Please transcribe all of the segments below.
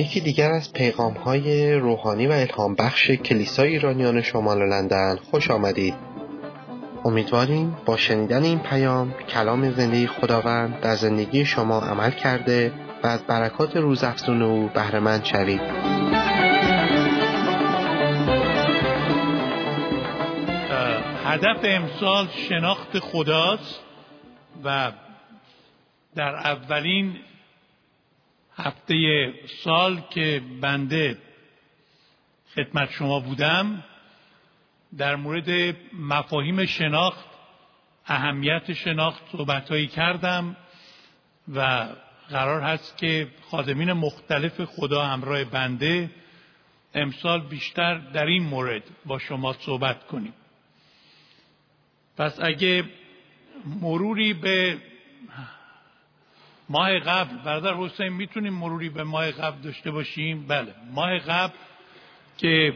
یکی دیگر از پیغام های روحانی و الهام بخش کلیسای ایرانیان شمال لندن خوش آمدید. امیدواریم با شنیدن این پیام کلام زندگی خداوند در زندگی شما عمل کرده و از برکات روزافزون او بهرهمند شوید. هدف امسال شناخت خداست و در اولین هفته سال که بنده خدمت شما بودم در مورد مفاهیم شناخت اهمیت شناخت صحبتهایی کردم و قرار هست که خادمین مختلف خدا همراه بنده امسال بیشتر در این مورد با شما صحبت کنیم. پس اگه مروری به ماه قبل برادر حسین می‌تونیم مروری به ماه قبل داشته باشیم؟ بله. ماه قبل که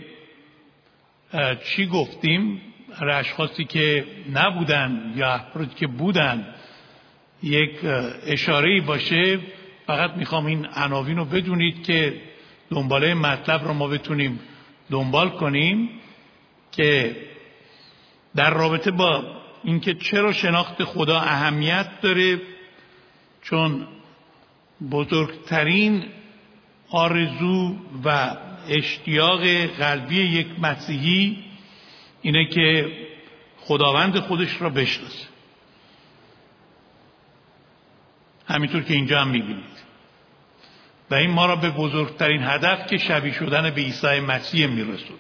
چی گفتیم؟ اشخاصی که نبودن یا افرادی که بودن یک اشاره باشه فقط می‌خوام این عناوین رو بدونید که دنباله مطلب رو ما بتونیم دنبال کنیم که در رابطه با اینکه چرا شناخت خدا اهمیت داره چون بزرگترین آرزو و اشتیاق قلبی یک مسیحی اینه که خداوند خودش را بشناسه. همینطور که اینجا هم می‌بینید. و این ما را به بزرگترین هدف که شبیه شدن به عیسی مسیح میرسونه.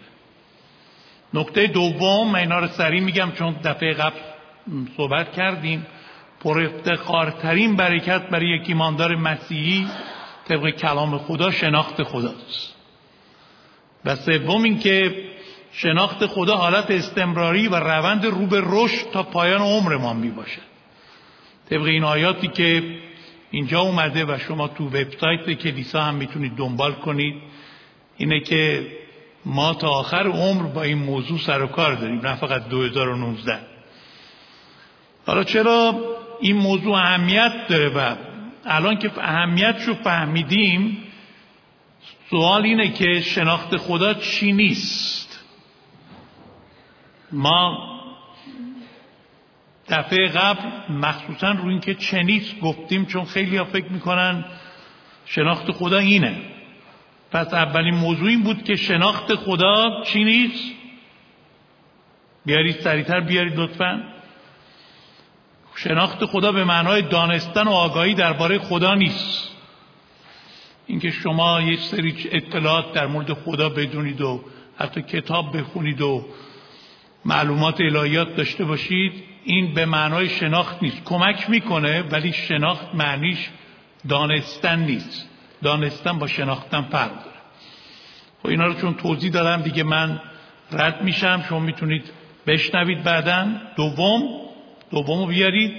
نکته دوم اینا رو سریع میگم چون دفعه قبل صحبت کردیم. پر افتخارترین برکت برای یک ایماندار مسیحی طبق کلام خدا شناخت خداست. و سوم اینکه شناخت خدا حالت استمراری و روند رو به رشد تا پایان عمرمان می باشد طبق این آیاتی که اینجا اومده و شما تو وبسایت کلیسا هم می‌تونید دنبال کنید اینه که ما تا آخر عمر با این موضوع سر و کار داریم نه فقط 2019 حالا چرا این موضوع اهمیت داره و الان که اهمیت رو فهمیدیم سوال اینه که شناخت خدا چی نیست؟ ما دفعه قبل مخصوصا روی اینکه چه نیست گفتیم چون خیلی ها فکر می‌کنن شناخت خدا اینه. پس اولین موضوع این بود که شناخت خدا چی نیست؟ بیارید سریعتر بیارید لطفا. شناخت خدا به معنای دانستن و آگاهی درباره خدا نیست. اینکه شما یک سری اطلاعات در مورد خدا بدونید و حتی کتاب بخونید و معلومات الهیات داشته باشید این به معنای شناخت نیست. کمک می‌کنه ولی شناخت معنیش دانستن نیست. دانستن با شناختن فرق داره. خب اینا رو چون توضیح دادم دیگه من رد میشم. شما می‌تونید بشنوید بعدا. دوم دومو بیارید.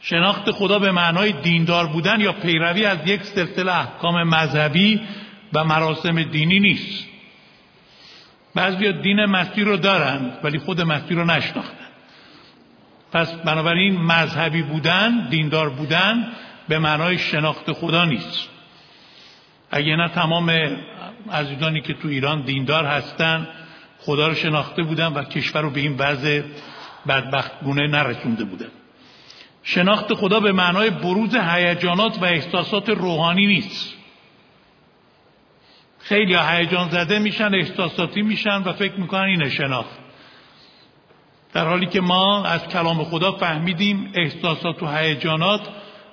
شناخت خدا به معنای دیندار بودن یا پیروی از یک سلسله احکام مذهبی و مراسم دینی نیست. بعضی دین مسیح رو دارند ولی خود مسیح رو نشناختن. پس بنابراین مذهبی بودن دیندار بودن به معنای شناخت خدا نیست. اگه نه تمام عزیزانی که تو ایران دیندار هستن خدا رو شناخته بودن و کشور رو به این وضع بدبخت گونه نرسونده بودن. شناخت خدا به معنای بروز هیجانات و احساسات روحانی نیست. خیلی هیجان زده میشن احساساتی میشن و فکر می‌کنن اینه شناخت. در حالی که ما از کلام خدا فهمیدیم احساسات و هیجانات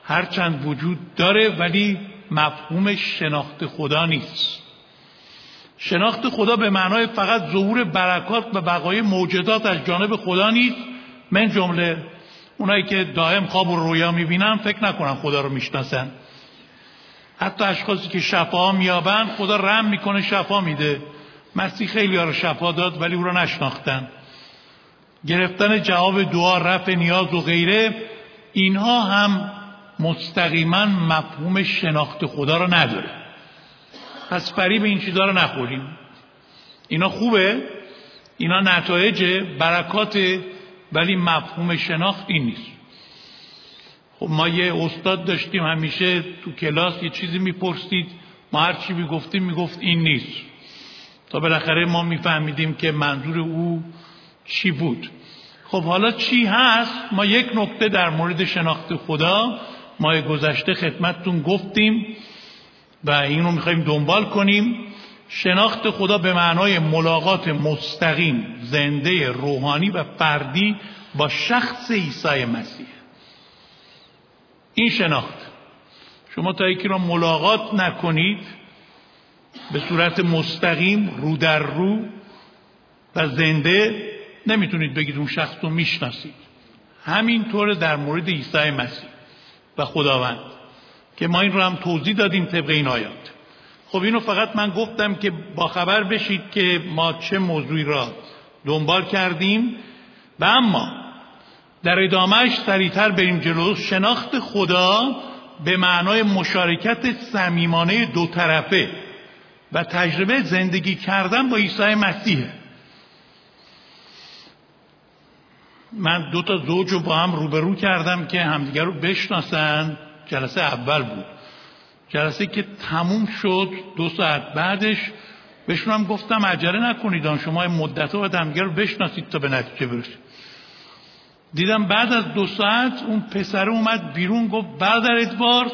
هرچند وجود داره ولی مفهوم شناخت خدا نیست. شناخت خدا به معنای فقط ظهور برکات و بقای موجودات از جانب خدا نیست. من جمله اونایی که دائم خواب و رویا می‌بینن فکر نکنن خدا رو می‌شناسن. حتی اشخاصی که شفا میابن خدا رم می‌کنه شفا میده. مسیح خیلی ها رو شفا داد ولی او رو نشناختن. گرفتن جواب دعا رفع نیاز و غیره اینها هم مستقیما مفهوم شناخت خدا رو نداره. پس فریب این چیزا رو نخوریم. اینا خوبه. اینا نتایج برکات ولی مفهوم شناخت این نیست. خب ما یه استاد داشتیم همیشه تو کلاس یه چیزی می‌پرسید. ما هر چی می‌گفتیم می‌گفت این نیست. تا بالاخره ما میفهمیدیم که منظور او چی بود. خب حالا چی هست؟ ما یک نکته در مورد شناخت خدا ما گذشته خدمتتون گفتیم. و این رو می‌خوایم دنبال کنیم. شناخت خدا به معنای ملاقات مستقیم زنده روحانی و فردی با شخص عیسی مسیح. این شناخت. شما تا یکی را ملاقات نکنید به صورت مستقیم رو در رو و زنده نمی‌تونید بگید اون شخص رو می‌شناسید. همینطور در مورد عیسی مسیح. و خداوند. که ما این رو هم توضیح دادیم طبق این آیات. خب اینو فقط من گفتم که با خبر بشید که ما چه موضوعی را دنبال کردیم. و اما در ادامهش سریعتر بریم جلو شناخت خدا به معنای مشارکت صمیمانه دو طرفه و تجربه زندگی کردن با عیسی مسیحه من دو تا زوج رو با هم روبرو کردم که همدیگر رو بشناسن. جلسه اول بود. جلسه که تموم شد دو ساعت بعدش بهشون هم گفتم عجله نکنید شما مدت همدیگر رو بشناسید تا به نتیجه برسید. دیدم بعد از دو ساعت اون پسر اومد بیرون گفت برادر ادوارد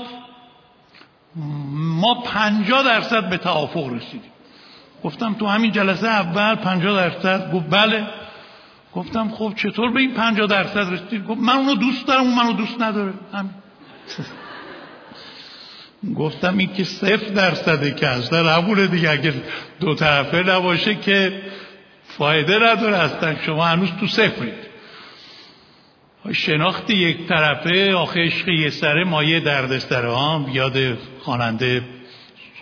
ما پنجا درصد به توافق رسیدیم. گفتم تو همین جلسه اول پنجا درصد؟ گفت بله. گفتم خب چطور به این پنجا درصد رسید گفت من اونو دوست دارم اون منو دوست نداره. هم. گفتم این که صفر درصده که اصلا نبوده دیگه اگه دو طرفه نباشه که فایده نداره. اصلا شما هنوز تو صفرید. شناخت یک طرفه آخه عشق یه سره مایه دردسره. ها یاد خواننده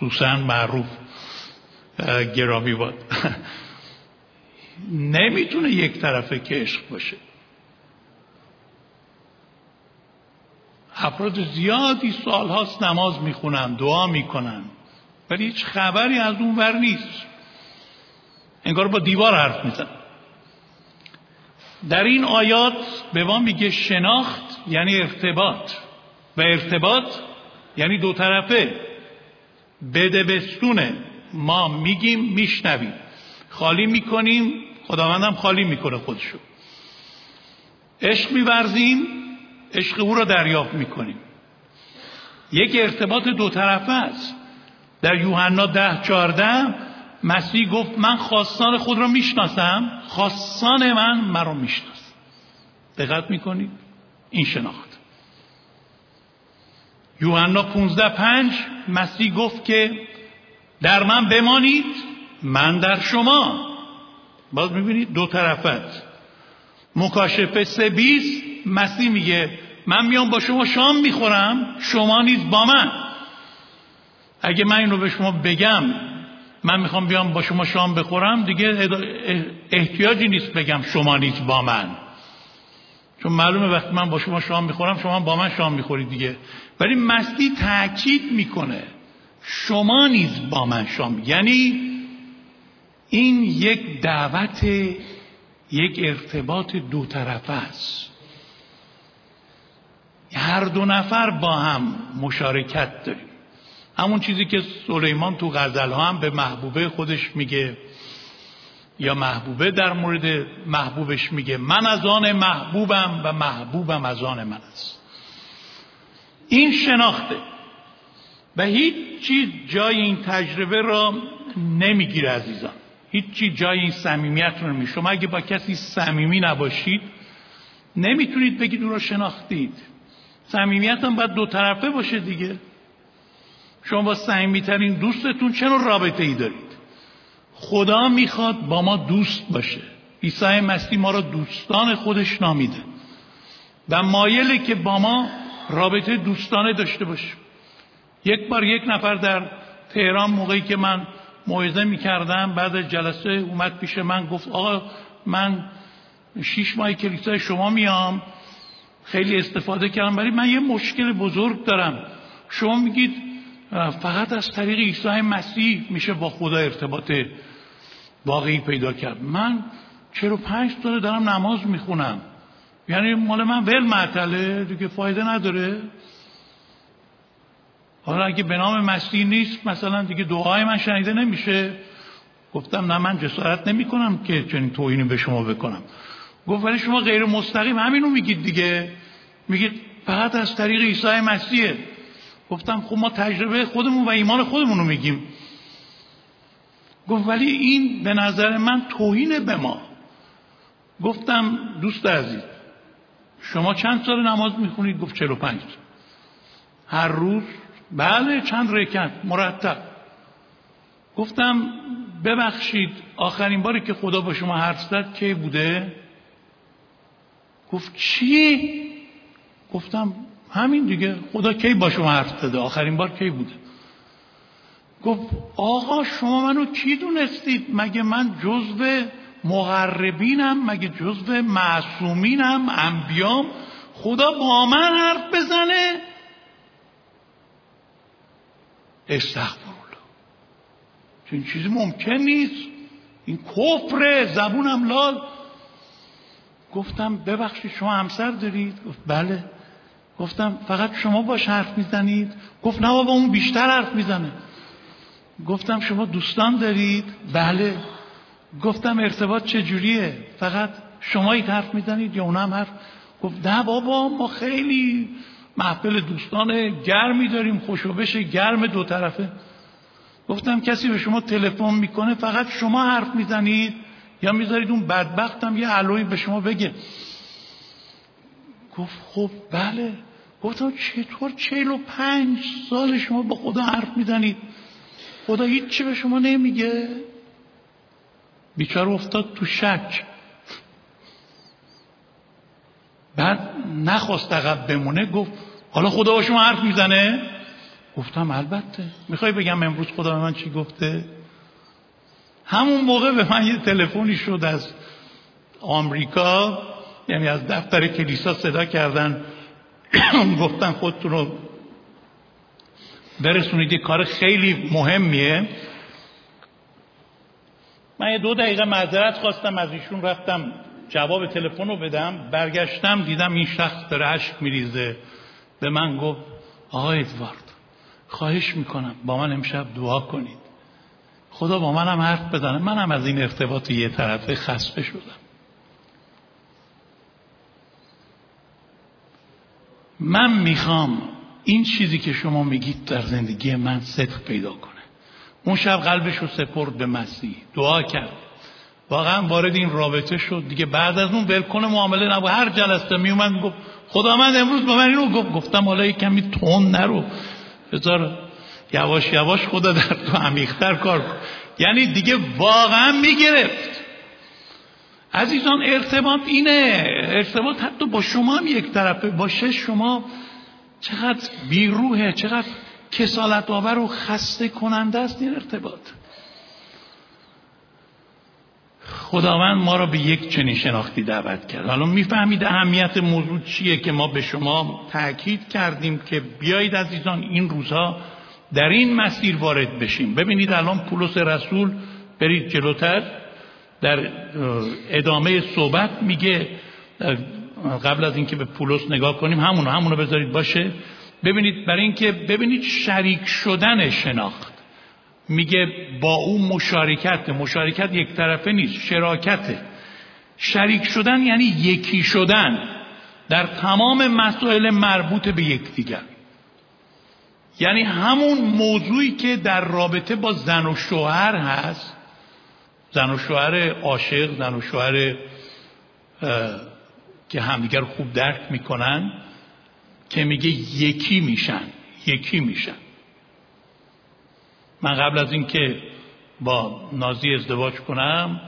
سوسن معروف گرامی باد نمی‌تونه یک طرفه که عشق باشه. افراد زیادی سالهاست نماز می‌خونن دعا می‌کنن. ولی هیچ خبری از اون ور نیست. انگار با دیوار حرف میزن. در این آیات به ما میگه شناخت یعنی ارتباط. و ارتباط یعنی دو طرفه. بده بستونه ما میگیم میشنویم. خالی می‌کنیم خداوندم خالی می‌کنه خودشو. عشق میورزیم عشق او را دریافت می‌کنیم. یک ارتباط دو طرفه است. در یوحنا ده چارده مسیح گفت من خواستان خود را می‌شناسم خواستان من مرا می‌شناسم دقت می‌کنید؟ این شناخت. یوحنا 15 پنج مسیح گفت که در من بمانید من در شما. باز می‌بینید دو طرفت مکاشفه سه بیس مسیح میگه من میام با شما شام می‌خورم شما نیز با من. اگه من این رو به شما بگم من می‌خوام بیام با شما شام بخورم دیگه احتیاجی نیست بگم شما نیز با من. چون معلومه وقتی من با شما شام می‌خورم شما با من شام می‌خورید دیگه. ولی مسیح تاکید می‌کنه شما نیز با من شام. یعنی این یک دعوت یک ارتباط دو طرفه است. هر دو نفر با هم مشارکت داریم. همون چیزی که سلیمان تو غزل ها هم به محبوبه خودش میگه یا محبوبه در مورد محبوبش میگه. من از آن محبوبم و محبوبم از آن من است. این شناخته و هیچ چیز جای این تجربه را نمی‌گیره عزیزان. هیچی جای این صمیمیت رو نمی شما اگه با کسی صمیمی نباشید نمی‌تونید بگید او رو شناختید. صمیمیت هم باید دو طرفه باشه دیگه. شما با صمیمیترین دوستتون نوع رابطه ای دارید؟ خدا می‌خواد با ما دوست باشه. عیسی مسیح ما را دوستان خودش نامیده. و مایله که با ما رابطه دوستانه داشته باشه. یک بار یک نفر در تهران موقعی که من موعظه می‌کردم بعد از جلسه اومد پیش من گفت آقا من شیش ماه کلیسای شما میام. خیلی استفاده کردم. ولی من یه مشکل بزرگ دارم. شما میگید فقط از طریق عیسی مسیح میشه با خدا ارتباط واقعی پیدا کرد. من چرا پنج ساله دارم نماز می‌خونم. یعنی مال من ول معطله دیگه فایده نداره. حالا اگه به نام مسیح نیست مثلا دیگه دعای من شنیده نمیشه. گفتم نه من جسارت نمی کنم که چنین توهینی به شما بکنم. گفت ولی شما غیر مستقیم همینو میگید دیگه. میگید فقط از طریق عیسی مسیحه گفتم خب ما تجربه خودمون و ایمان خودمون رو میگیم. گفت ولی این به نظر من توهینه به ما. گفتم دوست عزیز شما چند سال نماز می‌خونید؟ گفت 45 هر روز؟ بله چند رکت مرتب. گفتم ببخشید آخرین باری که خدا با شما حرف زد کی بوده؟ گفت چی گفتم همین دیگه خدا کی با شما حرف زده؟ آخرین بار کی بوده؟ گفت آقا شما منو کی دونستید؟ مگه من جزو مغربینم مگه جزو معصومینم؟ انبیام؟ خدا با من حرف بزنه؟ استغفر الله چون چیزی ممکن نیست. این کفره زبونم لال. گفتم ببخشید شما همسر دارید؟ گفت بله. گفتم فقط شما باش حرف می‌زنید؟ گفت نه بابا اون بیشتر حرف می‌زنه. گفتم شما دوستان دارید؟ بله. گفتم ارتباط چجوریه؟ فقط شما حرف می‌زنید یا اونم حرف؟ گفت نه بابا ما خیلی محفل دوستان گرمی داریم خوشو بشه گرم دو طرفه. گفتم کسی به شما تلفن می‌کنه فقط شما حرف می‌زنید؟ یا می‌ذارید اون بدبختم یه علوی به شما بگه؟ گفت خب بله. گفتم چطور چهل و پنج سال شما با خدا حرف می‌زنید؟ خدا هیچی به شما نمیگه. بیچاره افتاد تو شک. بعد نخواست عقب بمونه گفت حالا خدا با شما حرف می‌زنه؟ گفتم البته. می‌خوای بگم امروز خدا به من چی گفته؟ همون موقع به من یه تلفنی شد از آمریکا یعنی از دفتر کلیسا صدا کردن. گفتن خودتون رو برسونید یه کار خیلی مهمیه. من یه دو دقیقه معذرت خواستم از ایشون رفتم جواب تلفن رو بدم. برگشتم دیدم این شخص داره عشق میریزه. به من گفت آقای ادوارد خواهش می‌کنم با من امشب دعا کنید. خدا با منم حرف بزنه. منم از این ارتباط یه طرفه خسته شدم. من می‌خوام این چیزی که شما میگید در زندگی من صدق پیدا کنه. اون شب قلبش رو سپرد به مسیح. دعا کرد. واقعا وارد این رابطه شد. دیگه بعد از اون ولکن معامله نبود. هر جلسه میومد گفت خدا من امروز به من اینو گفت. گفتم حالا یک کمی تون نرو. بذار یواش یواش خدا در تو عمیقتر کار کن. یعنی دیگه واقعا می‌گرفت. عزیزان ارتباط اینه. ارتباط حتی با شما هم یک طرفه. با شش شما چقدر بیروهه چقدر کسالت آور و خسته کننده است این ارتباط. خداوند ما را به یک چنین شناختی دعوت کرد. حالا می‌فهمید اهمیت موضوع چیه که ما به شما تاکید کردیم که بیایید عزیزان این روزها در این مسیر وارد بشیم. ببینید الان پولس رسول برید جلوتر در ادامه صحبت میگه قبل از اینکه به پولس نگاه کنیم همونو همونو بذارید باشه. ببینید برای اینکه ببینید شریک شدن شناخت. میگه با او مشارکت مشارکت یک طرفه نیست شراکته شریک شدن یعنی یکی شدن. در تمام مسائل مربوط به یکدیگر. یعنی همون موضوعی که در رابطه با زن و شوهر هست. زن و شوهر عاشق زن و شوهر که همدیگر خوب درک می‌کنن که میگه یکی میشن یکی میشن. من قبل از اینکه با نازی ازدواج کنم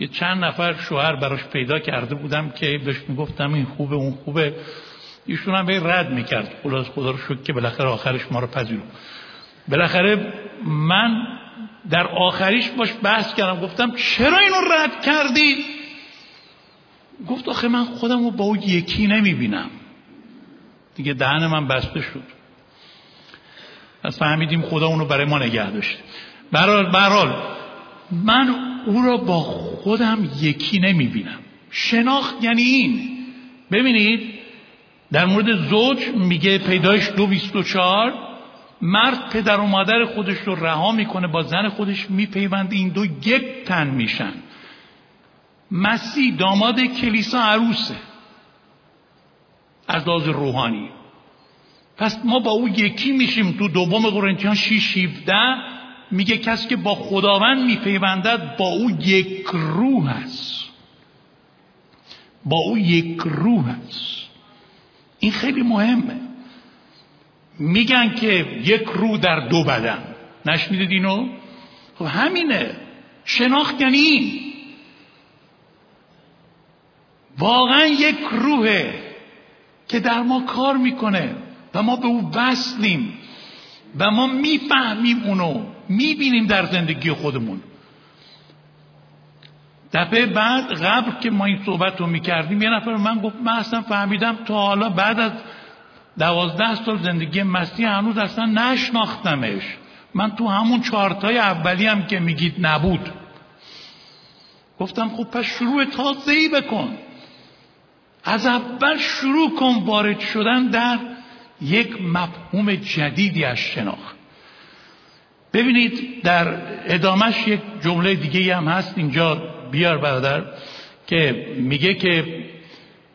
یه چند نفر شوهر براش پیدا کرده بودم که بهش می‌گفتم این خوبه اون خوبه. ایشون هم رد می‌کرد. خلاص خدا رو شکر که بالاخره آخرش ما رو پذیرون بالاخره من در آخریش باش بحث کردم. گفتم چرا اینو رد کردی؟ گفت آخه من خودم رو با او یکی نمی‌بینم. دیگه دهن من بسته شد. پس فهمیدیم خدا اونو برای ما نگه داشته برحال من او را با خودم یکی نمی‌بینم. شناخت یعنی این. ببینید در مورد زوج میگه پیدایش دو بیست و چار مرد پدر و مادر خودش رو رها می‌کنه با زن خودش میپیوند. این دو یک تن میشن. مسیح داماد کلیسا عروسه. از لحاظ روحانی. پس ما با او یکی میشیم تو دوم قرنتیان 6 17 میگه کسی که با خداوند میپیوندد با او یک روح است. با او یک روح است. این خیلی مهمه. میگن که یک روح در دو بدن. نشنیدید اینو؟ خب همینه. شناخت یعنی این. واقعا یک روحه که در ما کار می‌کنه و ما به او وصلیم و ما می‌فهمیم اونو. می‌بینیم در زندگی خودمون. دفعه بعد قبل که ما این صحبت رو می‌کردیم یه نفر من گفت من اصلا فهمیدم تا حالا بعد از دوازده سال زندگی مسیح هنوز اصلا نشناختمش. من تو همون چارتای اولی هم که میگید نبود. گفتم خب پس شروع تازه ای بکن. از اول شروع کن وارد شدن در یک مفهوم جدیدی از شناخت. ببینید در ادامش یک جمله دیگه هم هست. اینجا بیار برادر که میگه که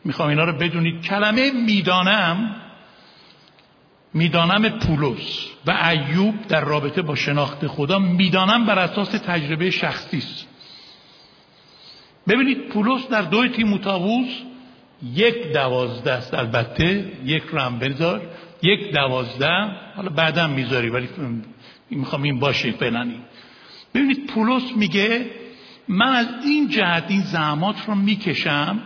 می‌خوام اینا رو بدونید. کلمه می‌دانم می‌دانم پولس و ایوب در رابطه با شناخت خدا می‌دانم بر اساس تجربه شخصی است. ببینید پولس در دوی تیموتائوس یک دوازده است. البته یک رو هم بذار. یک دوازده حالا بعدا می‌ذاری ولی می‌خوام این باشه فعلا ببینید پولس میگه من از این جهت این زحمات رو می‌کشم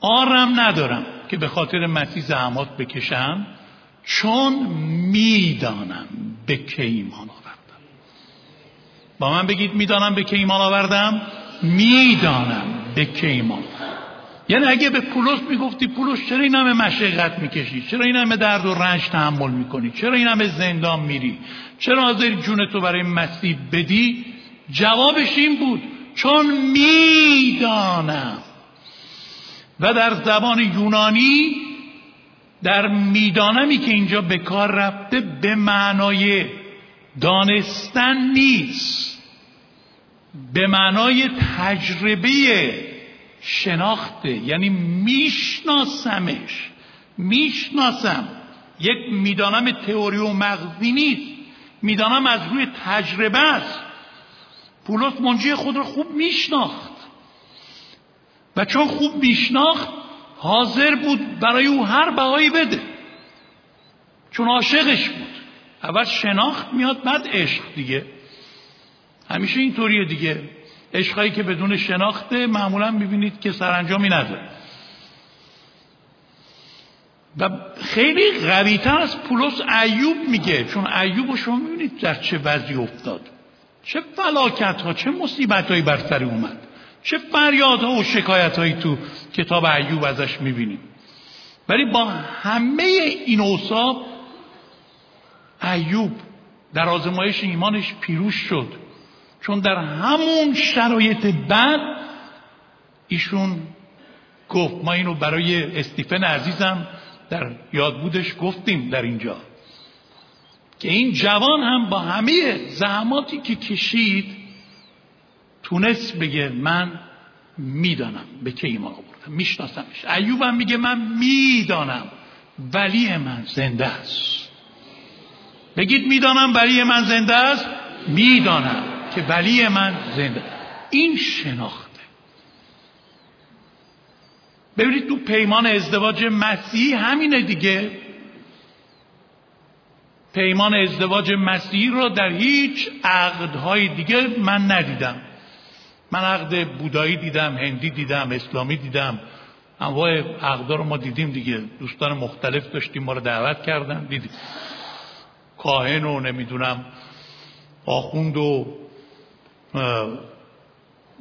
آرم ندارم که به خاطر مسیح زحمات بکشم چون می‌دانم به که ایمان آوردم. با من بگید می‌دانم به که ایمان آوردم؟ می‌دانم به که ایمان یعنی اگه به پولس می‌گفتی پولس چرا این همه مشقت می‌کشی؟ چرا این همه درد و رنج تحمل می‌کنی؟ چرا این همه زندان میری؟ چرا حاضری جون تو برای مسیح بدی؟ جوابش این بود چون می‌دانم. و در زبان یونانی در میدانمی که اینجا به کار رفته به معنای دانستن نیست. به معنای تجربه شناخته یعنی میشناسمش. می‌شناسم. یک می‌دانم تئوری و مغزی نیست. می‌دانم از روی تجربه است. پولس منجی خود رو خوب میشناخت. و چون خوب میشناخت حاضر بود برای او هر بهایی بده. چون عاشقش بود. اول شناخت میاد بعد عشق دیگه. همیشه اینطوریه دیگه. عشقایی که بدون شناخته معمولا می‌بینید که سرانجامی نداره. و خیلی قویتر از پولس ایوب میگه. چون ایوب رو شما می‌بینید در چه وضعی افتاد. چه فلاکت ها چه مصیبت هایی بر سر اومد. چه فریاد ها و شکایت هایی تو کتاب ایوب ازش می‌بینیم ولی با همه این اوصاف ایوب در آزمایش ایمانش پیروش شد. چون در همون شرایط بعد ایشون گفت ما اینو برای استیفن عزیزم در یادبودش گفتیم در اینجا. که این جوان هم با همه زحماتی که کشید تونست بگه من می‌دانم به که ایمان آوردم. میشناسمش. ایوب میگه من می‌دانم. ولی من زنده است. بگید می‌دانم ولی من زنده است؟ می‌دانم که ولی من زنده. این شناخته. ببینید تو پیمان ازدواج مسیحی همینه دیگه. پیمان ازدواج مسیحی رو در هیچ عقدهای دیگه من ندیدم. من عقد بودایی دیدم هندی دیدم اسلامی دیدم. انواع عقدا رو ما دیدیم دیگه. دوستان مختلف داشتیم ما رو دعوت کردن دیدیم. کاهن و نمی‌دونم آخوند و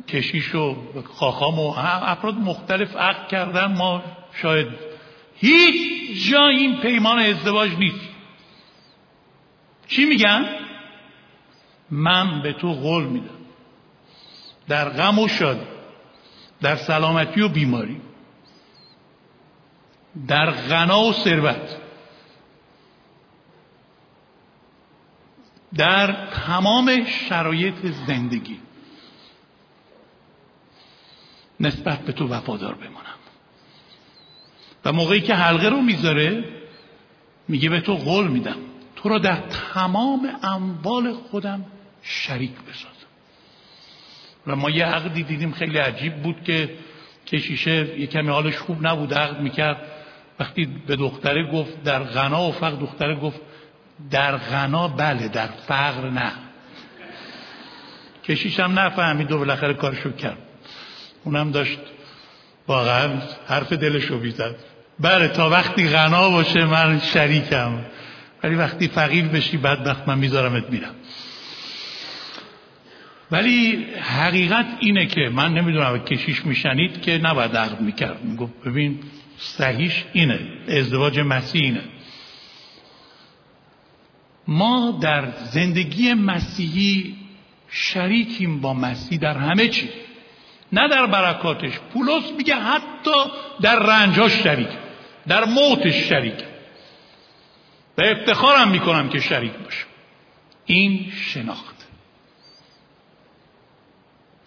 کشیش و خاخام و افراد مختلف عقد کردن. ما شاید هیچ جا این پیمان ازدواج نیست. چی میگن؟ من به تو قول میدم. در غم و شادی در سلامتی و بیماری در غنا و ثروت در تمام شرایط زندگی. نسبت به تو وفادار بمانم. و موقعی که حلقه رو می‌ذاره میگه به تو قول میدم. تو را در تمام اموال خودم شریک بسازم. و ما یه عقدی دیدیم خیلی عجیب بود که کشیشه یه کمی حالش خوب نبود عقد می‌کرد. وقتی به دختره گفت در غنا و فقر دختره گفت در غنا بله در فقر نه. کشیش هم نفهمید و بالاخره کارشو کرد. اونم داشت واقعا حرف دلشو بیزد بله تا وقتی غنا باشه من شریکم. ولی وقتی فقیر بشی بدبخت من میذارمت میرم. ولی حقیقت اینه که من نمی‌دونم کشیش میشنید که نباید عقد می‌کرد. می‌گفت ببین صحیح اینه ازدواج مسیح اینه. ما در زندگی مسیحی شریکیم با مسیح در همه چی. نه در برکاتش. پولس میگه حتی در رنجاش شریک در موتش شریک. و افتخارم می‌کنم که شریک باشم. این شناخت.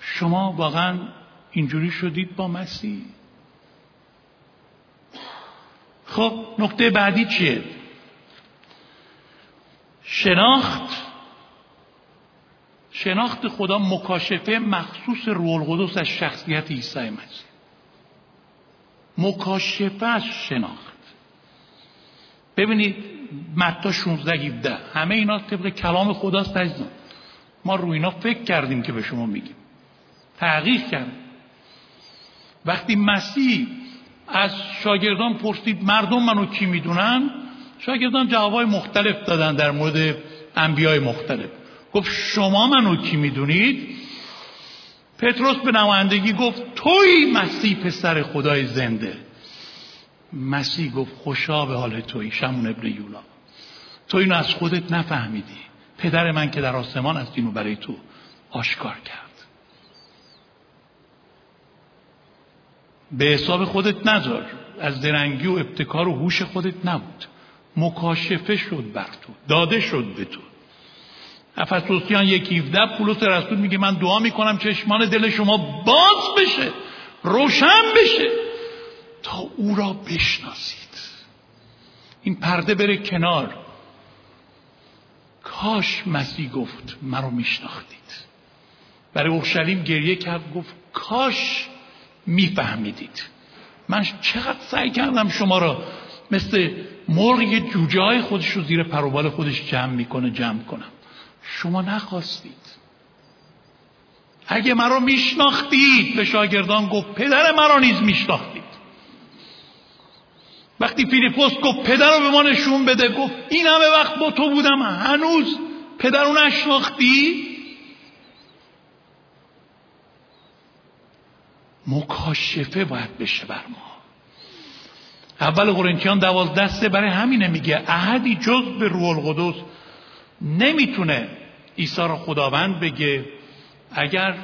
شما واقعا اینجوری شدید با مسیح؟ خب نکته بعدی چیه؟ شناخت شناخت خدا مکاشفه مخصوص روح القدس از شخصیت عیسی مسیح. مکاشفه از شناخت. ببینید متا 16 17 همه اینا طبق کلام خداست عزیزان ما روی اینا فکر کردیم که به شما میگیم. تحقیق کردیم. وقتی مسیح از شاگردان پرسید مردم منو کی می‌دونن؟ شاگردان جوابای مختلف دادن در مورد انبیای مختلف. گفت شما منو کی می‌دونید؟ پتروس به نمایندگی گفت توی مسیح پسر خدای زنده. مسیح گفت خوشا به حال توی شمون ابن یولا تو اینو از خودت نفهمیدی. پدر من که در آسمان است اینو برای تو آشکار کرد. به حساب خودت نذار. از درنگی و ابتکار و هوش خودت نبود. مکاشفه شد بر تو. داده شد به تو. افسوسیان یکی ده پولس رسول میگه من دعا می‌کنم چشمان دل شما باز بشه روشن بشه. تا او را بشناسید. این پرده بره کنار. کاش مسیح گفت مرا میشناختید. برای اورشلیم گریه کرد گفت کاش میفهمیدید. من چقدر سعی کردم شما را مثل مرغ جوجه های خودش رو زیر پروبال خودش جمع می‌کنه جمع کنم. شما نخواستید. اگه مرا میشناختید به شاگردان گفت پدر مرا نیز میشناختید. وقتی فیلیپوس گفت پدر رو به ما نشون بده گفت این همه وقت با تو بودم هنوز پدر رو نشناختی؟ مکاشفه باید بشه بر ما. اول قرنتیان دوازده سه برای همینه میگه احدی جز به روح القدس نمی‌تونه عیسی را خداوند بگه اگر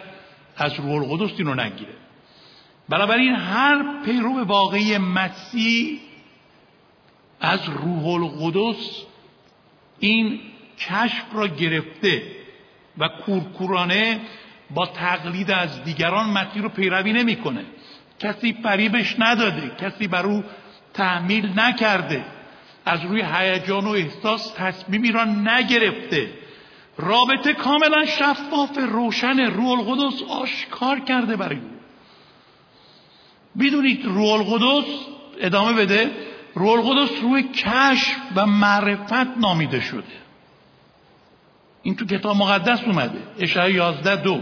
از روح القدس اینو نگیره. بنابراین هر پیرو واقعی مسیح از روح القدس این کشف را گرفته و کورکورانه با تقلید از دیگران مسیح رو پیروی نمی‌کنه. کسی فریبش نداده کسی بر او تحمیل نکرده. از روی هیجان و احساس تصمیمی را نگرفته. رابطه کاملا شفاف روشن. روح القدس آشکار کرده برای او. بدونید روح القدس ادامه بده؟ روح القدس روی کشف و معرفت نامیده شده. این تو کتاب مقدس اومده اشعه 11 دو.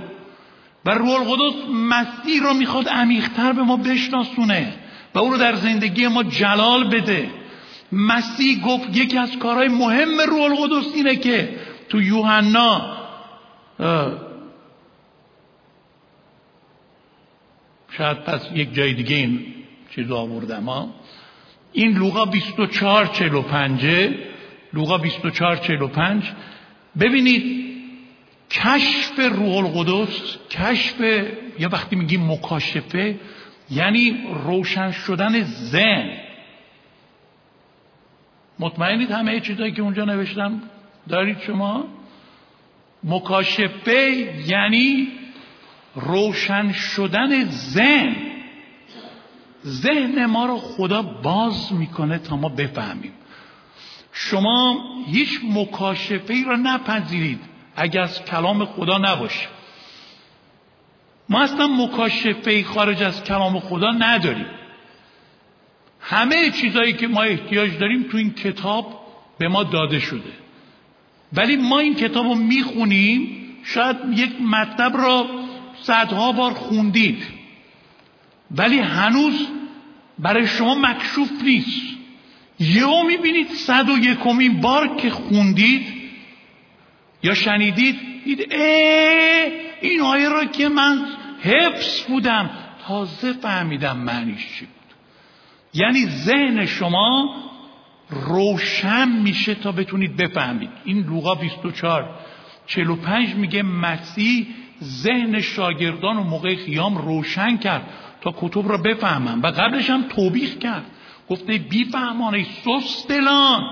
و روح القدس مسیح رو می‌خواد عمیقتر به ما بشناسونه و او رو در زندگی ما جلال بده. مسیح گفت یکی از کارهای مهم روح القدس اینه که تو یوحنا شاید پس یک جای دیگه این چیز آوردم ها. این لوقا 24 45 لوقا 24 45 ببینید کشف روح القدس کشف یا وقتی میگیم مکاشفه یعنی روشن شدن ذهن. مطمئنید همه چیزایی که اونجا نوشتم؟ دارید شما؟ مکاشفه یعنی روشن شدن ذهن. ذهن ما رو خدا باز می‌کنه تا ما بفهمیم. شما هیچ مکاشفه ای را نپذیرید اگر از کلام خدا نباشه. ما اصلا مکاشفه خارج از کلام خدا نداریم. همه چیزهایی که ما احتیاج داریم تو این کتاب به ما داده شده. ولی ما این کتاب رو می‌خونیم شاید یک مطلب را صدها بار خوندید. ولی هنوز برای شما مکشوف نیست. یهو می‌بینید صد و یکمین بار که خوندید یا شنیدید دید این آیه را که من حفظ بودم. تازه فهمیدم معنیش چی بود. یعنی ذهن شما روشن میشه تا بتونید بفهمید. این لوقا 24 45 میگه مسیح ذهن شاگردان و موقع خیام روشن کرد. تا کتب را بفهمم. و قبلش هم توبیخ کرد. گفته بیفهمانه سستلان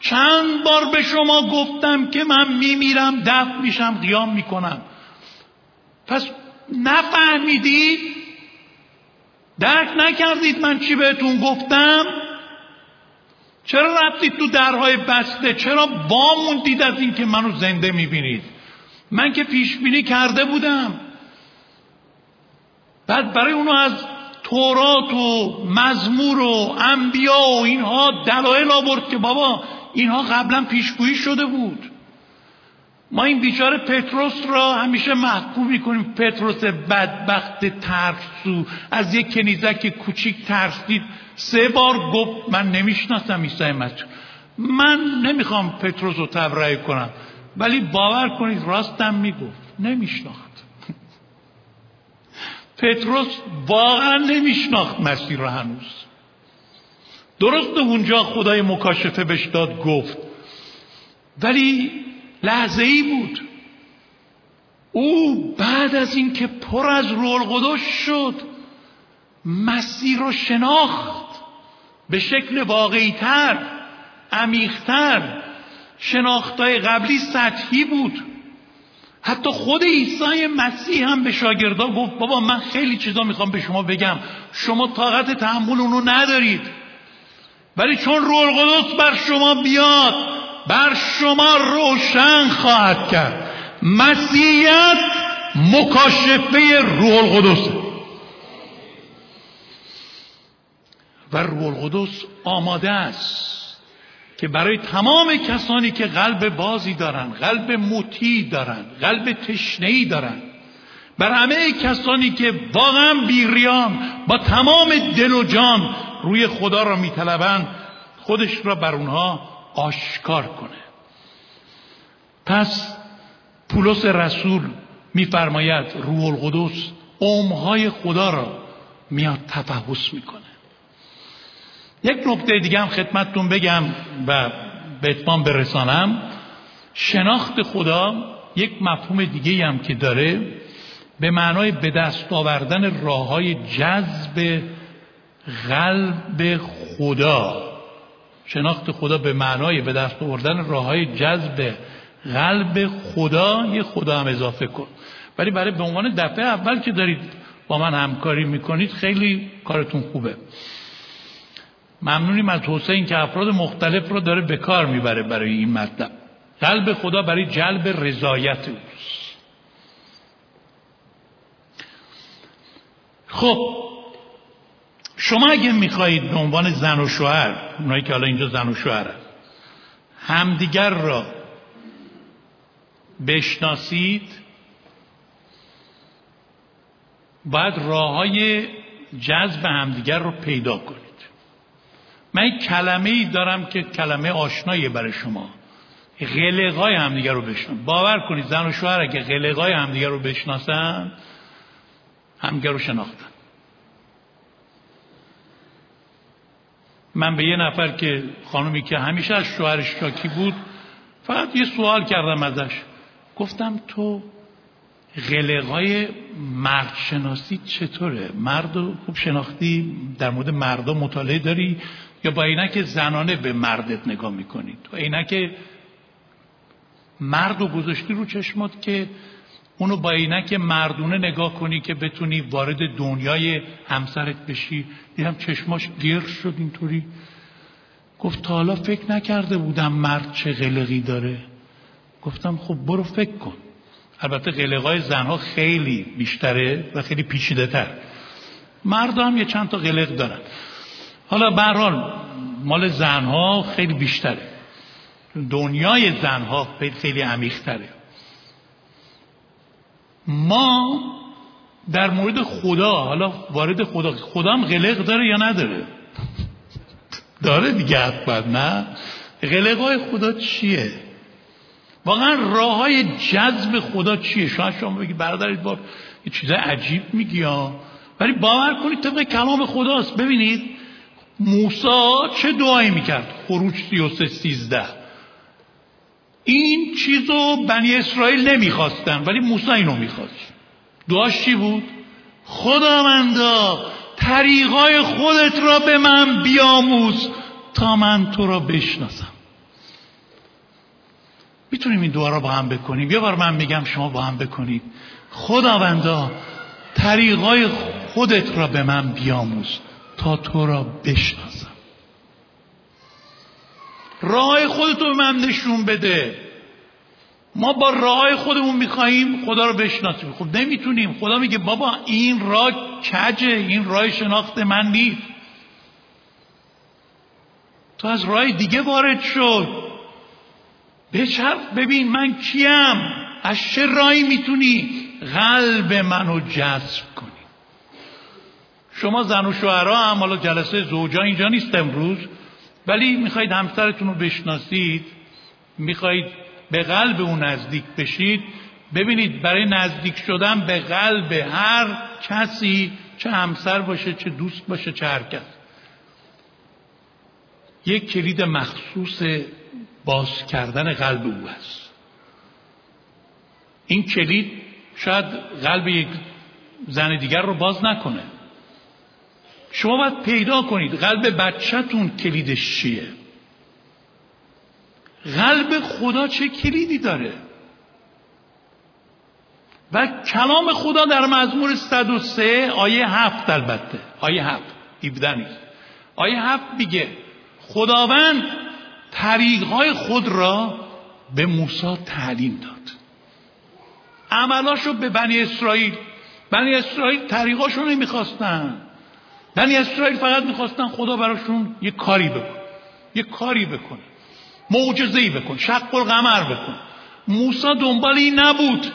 چند بار به شما گفتم که من میمیرم دفع میشم قیام می‌کنم. پس نفهمیدید درک نکردید من چی بهتون گفتم؟ چرا رفتید تو درهای بسته؟ چرا واموندید از اینکه منو زنده می‌بینید؟ من که پیش بینی کرده بودم. بعد برای اونو از تورات و مزمور و انبیا و اینها دلایل آورد که بابا اینها قبلا پیشگویی شده بود. ما این بیچاره پتروس را همیشه محکوم می‌کنیم. پتروس بدبخت ترسو. از یک کنیزک کوچیک ترسید. سه بار گفت من نمی‌شناسم عیسی مسیح. من نمی‌خوام پتروس رو تبرئه کنم. ولی باور کنید راستم می‌گفت. نمیشناخت پتروس واقعا نمیشناخت مسیح را هنوز. درست اونجا خدای مکاشفه بهش داد گفت. ولی لحظه ای بود. او بعد از اینکه پر از رول قدس شد مسیر رو شناخت. به شکل واقعی تر عمیقتر. شناختای قبلی سطحی بود. حتی خود عیسی مسیح هم به شاگردا گفت بابا من خیلی چیزا می‌خوام به شما بگم. شما طاقت تحمل اونو ندارید. ولی چون روح القدس بر شما بیاد بر شما روشن خواهد کرد. مسیحیت مکاشفه روح القدس و روح القدس آماده است. که برای تمام کسانی که قلب بازی دارن قلب مطیع دارن قلب تشنهی دارن بر همه کسانی که واقعا بیریان با تمام دل و جان روی خدا را میطلبند خودش را بر اونها آشکار کنه. پس پولس رسول میفرماید روح القدس اومهای خدا را میاد تفحص می‌کنه. یک نکته دیگه هم خدمتتون بگم و به اتمام برسانم. شناخت خدا یک مفهوم دیگه هم که داره به معنای به دست آوردن راه های جذب قلب خدا. شناخت خدا به معنای به دست آوردن راه های جذب قلب خدا یه خدا هم اضافه کن. ولی برای به عنوان دفعه اول که دارید با من همکاری می‌کنید خیلی کارتون خوبه. ممنونیم از حسین که افراد مختلف رو داره به کار می‌بره برای این مطلب. قلب خدا برای جلب رضایت اوست. خب شما اگه می‌خواهید به عنوان زن و شوهر اونایی که حالا اینجا زن و شوهر همدیگر را بشناسید باید راه های جذب همدیگر رو پیدا کنید. من یک کلمه ای دارم که کلمه آشنایی برای شما. غلقای همدیگر رو بشناسن باور کنید زن و شوهر اگه غلقای همدیگر رو بشناسن همدیگر رو شناختن. من به یه نفر که خانومی که همیشه از شوهرش شاکی بود فقط یه سوال کردم ازش. گفتم تو غلقای مرد شناسی چطوره؟ مرد خوب شناختی؟ در مورد مردم مطالعه داری؟ یا با عینک زنانه به مردت نگاه می‌کنی؟ تو عینک مرد و گذاشتی رو چشمات که اونو با عینک مردونه نگاه کنی که بتونی وارد دنیای همسرت بشی. دیدم چشماش گیر شد اینطوری. گفت تا حالا فکر نکرده بودم مرد چه قلقی داره. گفتم خب برو فکر کن. البته قلقای زنها خیلی بیشتره و خیلی پیچیده تر مرد یه چند تا قلق دارن. حالا برحال مال زنها خیلی بیشتره. دنیای زنها خیلی عمیقتره. ما در مورد خدا حالا وارد خدا خدا هم قلق داره یا نداره؟ داره دیگه حتما نه؟ قلقای خدا چیه؟ واقعا راه های جذب خدا چیه؟ شاید شما بگی برادرید با یه چیز عجیب میگی ها. ولی باور کنید طبق کلام خداست. ببینید موسا چه دعایی می‌کرد؟ خروج 33 13 این چیزو بنی اسرائیل نمی‌خواستن ولی موسی اینو می‌خواست. دعاش چی بود؟ خداوندا طریقای خودت را به من بیاموز تا من تو را بشناسم. می‌تونیم این دعا را با هم بکنیم؟ یه بار من میگم شما با هم بکنید. خداوندا طریقای خودت را به من بیاموز تا تو را بشناسم. راه خودت رو به من نشون بده. ما با راه خودمون میخواییم خدا رو بشناسیم. خب نمی‌تونیم. خدا میگه بابا این راه کجه؟ این راه شناخت من نیست. تو از راه دیگه وارد شد بچرخ ببین من کیم. از چه راهی می‌تونی قلب منو جذب شما زن و شوهرها هم حالا جلسه زوجا اینجا نیست امروز ولی می‌خواید همسرتون رو بشناسید می‌خواید به قلب اون نزدیک بشید ببینید برای نزدیک شدن به قلب هر کسی چه همسر باشه چه دوست باشه چه هر کس. یک کلید مخصوص باز کردن قلب او است این کلید شاید قلب یک زن دیگر رو باز نکنه. شما باید پیدا کنید. قلب بچهتون کلیدش چیه؟ قلب خدا چه کلیدی داره؟ و کلام خدا در مزمور 103 آیه هفت البته. آیه هفت. 17 نیست آیه هفت میگه خداوند طریقهای خود را به موسی تعلیم داد. عملاشو به بنی اسرائیل. بنی اسرائیل طریقاشو نمی‌خواستن. بنی اسرائیل فقط می‌خواستن خدا براشون یه کاری بکن. یه کاری بکن. ای بکن. شق القمر بکن. موسی دنبال این نبود.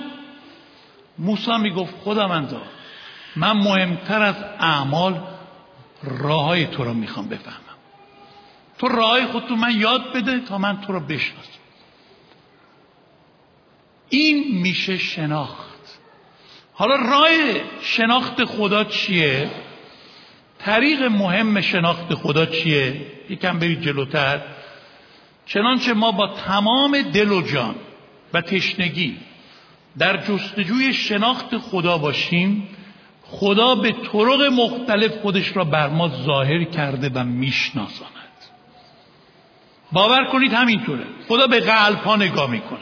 موسی می‌گفت خدا من دا من مهمتر از اعمال راه تو رو می‌خوام بفهمم. تو راه خودتو من یاد بده تا من تو رو بشناسم. این میشه شناخت. حالا راه شناخت خدا چیه؟ طریق مهم شناخت خدا چیه؟ یکم برید جلوتر. چنانچه ما با تمام دل و جان و تشنگی در جستجوی شناخت خدا باشیم خدا به طرق مختلف خودش را بر ما ظاهر کرده و میشناساند. باور کنید همینطوره. خدا به قلب ها نگاه می‌کنه.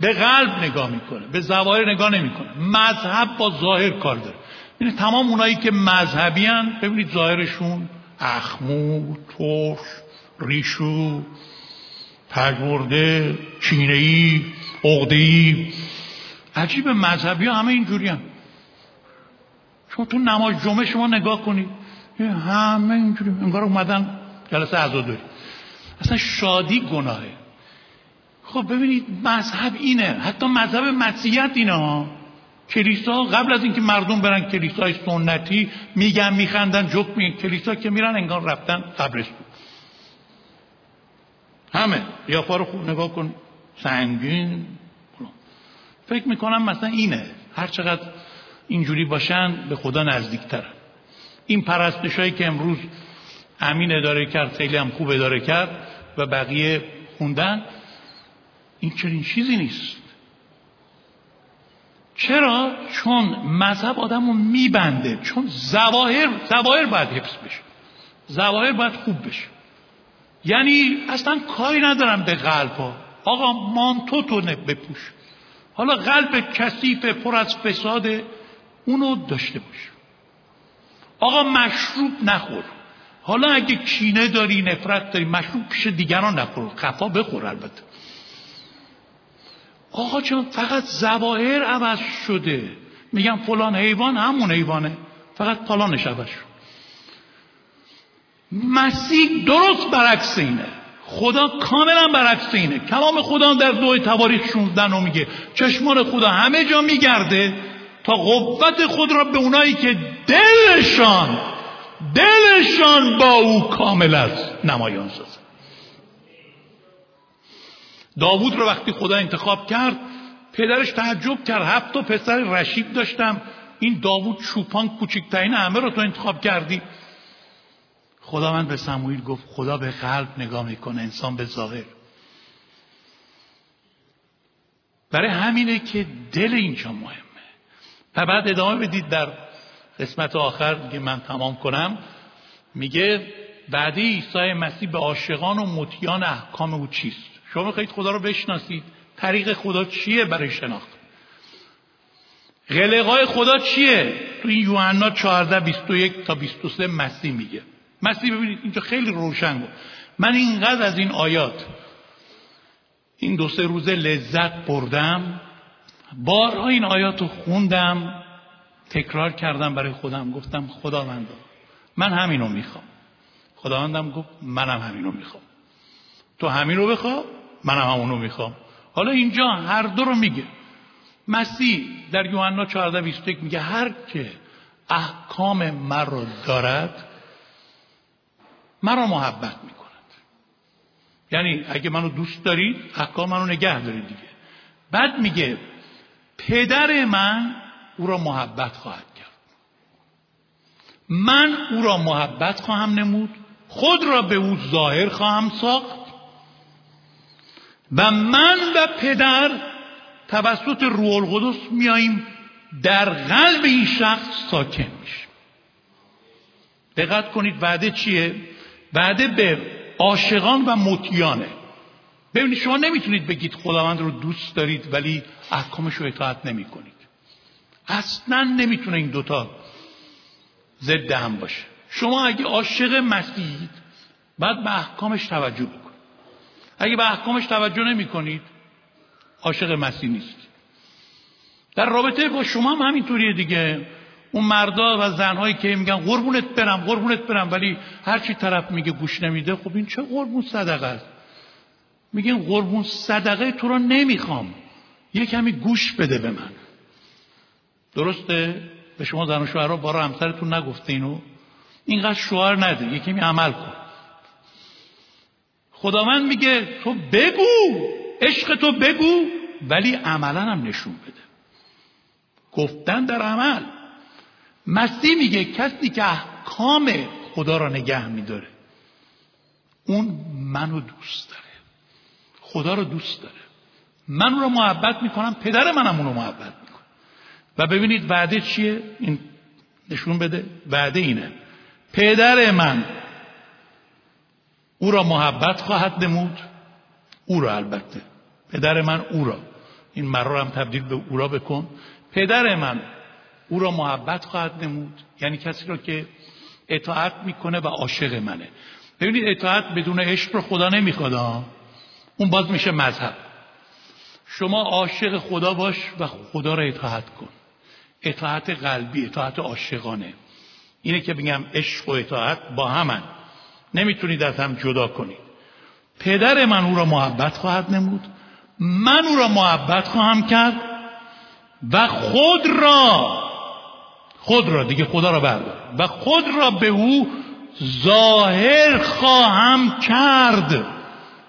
به قلب نگاه می‌کنه. به زواهر نگاه نمی‌کنه. مذهب با ظاهر کار داره. یعنی تمام اونایی که مذهبی هن ببینید ظاهرشون اخمو ترش ریشو پژمرده چینهی عقدهی عجیب مذهبی ها همه اینجوری هم شما تو نماز جمعه شما نگاه کنید. همه اینجوری انگار اومدن جلسه عزاداری اصلا شادی گناهه. خب ببینید مذهب اینه. حتی مذهب مسیحیت اینه ها. کلیسا قبل از اینکه مردم برن کلیسای سنتی میگن میخندن جوک میگن. کلیسا که میرن انگار رفتن قبرستون همه. قیافا رو خوب نگاه کن. سنگین. فکر می‌کنم مثلا اینه. هر چقدر اینجوری باشن به خدا نزدیکتر این پرستشایی که امروز امین اداره کرد خیلی هم خوب اداره کرد و بقیه خوندن این چنین چیزی نیست. چرا؟ چون مذهب آدم رو میبنده. چون زواهر زواهر باید حفظ بشه. زواهر باید خوب بشه. یعنی اصلا کاری ندارم به قلب ها. آقا مانتو تو بپوش. حالا قلب کثیف پر از فساد اونو داشته باش. آقا مشروب نخور. حالا اگه کینه داری نفرت داری مشروب پیش دیگران نخور. خفا بخور البته. آقا چون فقط زواهر عوض شده. میگم فلان حیوان همون حیوانه. فقط پالانش عوض شد. مسیح درست برعکس اینه. خدا کاملا برعکس اینه. کلام خدا در دو تواریخ 16 میگه. چشمان خدا همه جا میگرده تا قوت خود را به اونایی که دلشان دلشان با او کامل است نمایان سازه داوود رو وقتی خدا انتخاب کرد پدرش تعجب کرد. هفت تا پسر رشید داشتم. این داوود چوپان کوچکترین همه رو تو انتخاب کردی. خدا من به سموئیل گفت خدا به قلب نگاه می‌کنه انسان به ظاهر. برای همینه که دل اینجا مهمه. و بعد ادامه بدید در قسمت آخر که من تمام کنم. میگه بعدی عیسی مسیح به عاشقان و مطیان احکام او چیست؟ شما می‌خواهید خدا رو بشناسید. طریق خدا چیه برای شناخت؟ غلقای خدا چیه؟ تو این یوحنا 14 21 تا 23 مسیح میگه. مسیح ببینید اینجا خیلی روشن بود. من اینقدر از این آیات این دو سه روزه لذت بردم بارها این آیات رو خوندم تکرار کردم برای خودم. گفتم خداوند من همینو می‌خوام. خداوندم گفت منم همینو می‌خوام. تو همین رو بخوا منم همونو می‌خوام. حالا اینجا هر دو رو میگه. مسیح در یوحنا 14 21 میگه هر که احکام من رو دارد مرا محبت می‌کند. یعنی اگه منو دوست دارید احکام منو نگه دارید دیگه. بعد میگه پدر من او را محبت خواهد کرد. من او را محبت خواهم نمود خود را به او ظاهر خواهم ساخت. و من و پدر توسط روح القدس میاییم در قلب این شخص ساکن میشیم. دقت کنید وعده چیه؟ وعده به عاشقان و مطیانه ببینید شما نمی‌تونید بگید خداوند رو دوست دارید ولی احکامش رو اطاعت نمی کنید اصلا نمی‌تونه این دوتا ضد هم باشه. شما اگه عاشق مسیحید باید به احکامش توجه اگه به احکامش توجه نمی کنید عاشق مسیح نیست. در رابطه با شما هم همینطوریه دیگه. اون مردا و زنهایی که میگن قربونت برم قربونت برم ولی هرچی طرف میگه گوش نمیده خب این چه قربون صدقه است؟ میگن قربون صدقه تو رو نمی‌خوام. یه کمی گوش بده به من. درسته؟ به شما زن و شوهرها بارا همسرتون نگفته اینو. اینقدر شوهر نده یه کمی عمل کن. خداوند میگه تو بگو عشق تو بگو ولی عملا هم نشون بده. گفتن در عمل. مسیح میگه کسی که احکام خدا را نگه میداره اون منو دوست داره. خدا رو دوست داره. من رو محبت می‌کنم پدر منم اونو محبت می‌کنم و ببینید وعده چیه؟ این نشون بده. وعده اینه. پدر من او را محبت خواهد نمود. او را البته. پدر من او را. این مرا هم تبدیل به او را بکن. پدر من او را محبت خواهد نمود. یعنی کسی را که اطاعت می‌کنه و عاشق منه. ببینید اطاعت بدون عشق رو خدا نمی‌خواد اون باز میشه مذهب. شما عاشق خدا باش و خدا را اطاعت کن. اطاعت قلبی اطاعت عاشقانه. اینه که میگم عشق و اطاعت با همن. نمی‌تونید از هم جدا کنید پدر من او را محبت خواهد نمود. من او را محبت خواهم کرد و خود را خود را دیگه خدا را بردار. و خود را به او ظاهر خواهم کرد.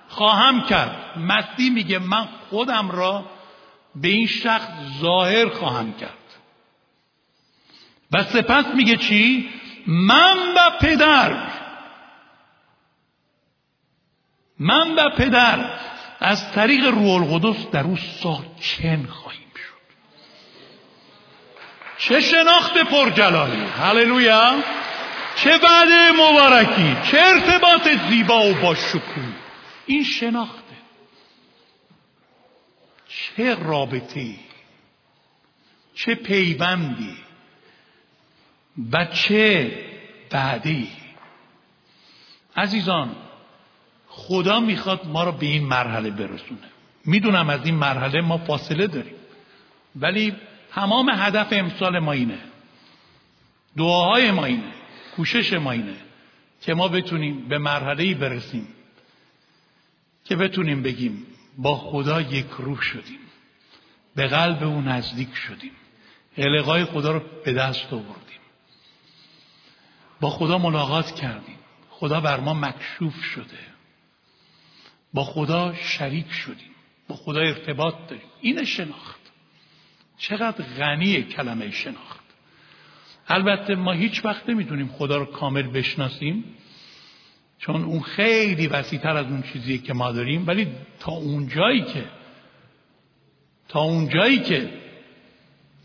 خواهم کرد. مسیح میگه من خودم را به این شخص ظاهر خواهم کرد. و سپس میگه چی؟ من و پدر. من و پدر از طریق روح القدس در او ساکن خواهیم شد. چه شناخت پرجلالی. هللویا. چه وعده مبارکی. چه ارتباط زیبا و با شکوه. این شناخته. چه رابطه چه پیوندی. و چه بعدی عزیزان خدا می‌خواد ما رو به این مرحله برسونه. می‌دونم از این مرحله ما فاصله داریم. ولی تمام هدف امسال ما اینه. دعاهای ما اینه. کوشش ما اینه که ما بتونیم به مرحله برسیم که بتونیم بگیم با خدا یک روح شدیم. به قلب او نزدیک شدیم. علقای خدا رو به دست آوردیم. با خدا ملاقات کردیم. خدا بر ما مکشوف شده. با خدا شریک شدیم. با خدا ارتباط داریم. این شناخت. چقدر غنی کلمه شناخت. البته ما هیچ وقت نمی‌تونیم خدا رو کامل بشناسیم چون اون خیلی وسیعتر از اون چیزیه که ما داریم. ولی تا اون جایی که تا اون جایی که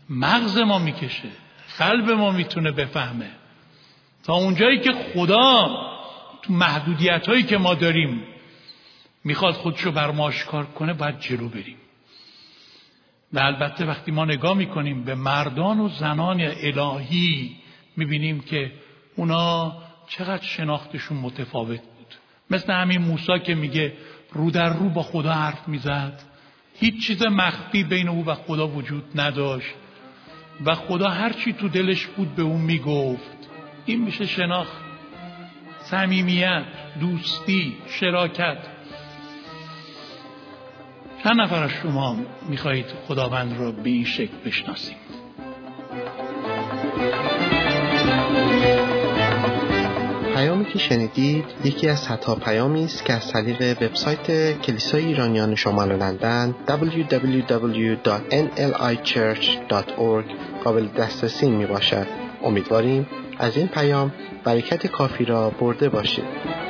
مغز ما می‌کشه قلب ما می‌تونه بفهمه تا اون جایی که خدا تو محدودیت هایی که ما داریم می‌خواد خودشو بر ما آشکار کنه باید جلو بریم. و البته وقتی ما نگاه می‌کنیم به مردان و زنان الهی می‌بینیم که اونا چقدر شناختشون متفاوت بود. مثل همین موسا که میگه رو در رو با خدا حرف می‌زد. هیچ چیز مخفی بین او و خدا وجود نداشت. و خدا هرچی تو دلش بود به اون می‌گفت. این میشه شناخت. صمیمیت دوستی شراکت. چند نفر از شما می‌خواهید خداوند را به این شکل بشناسیم؟ پیامی که شنیدید یکی از صدها پیامی است که از طریق وبسایت کلیسای ایرانیان شمال لندن www.nlichurch.org قابل دسترسی می باشد امیدواریم از این پیام برکت کافی را برده باشید.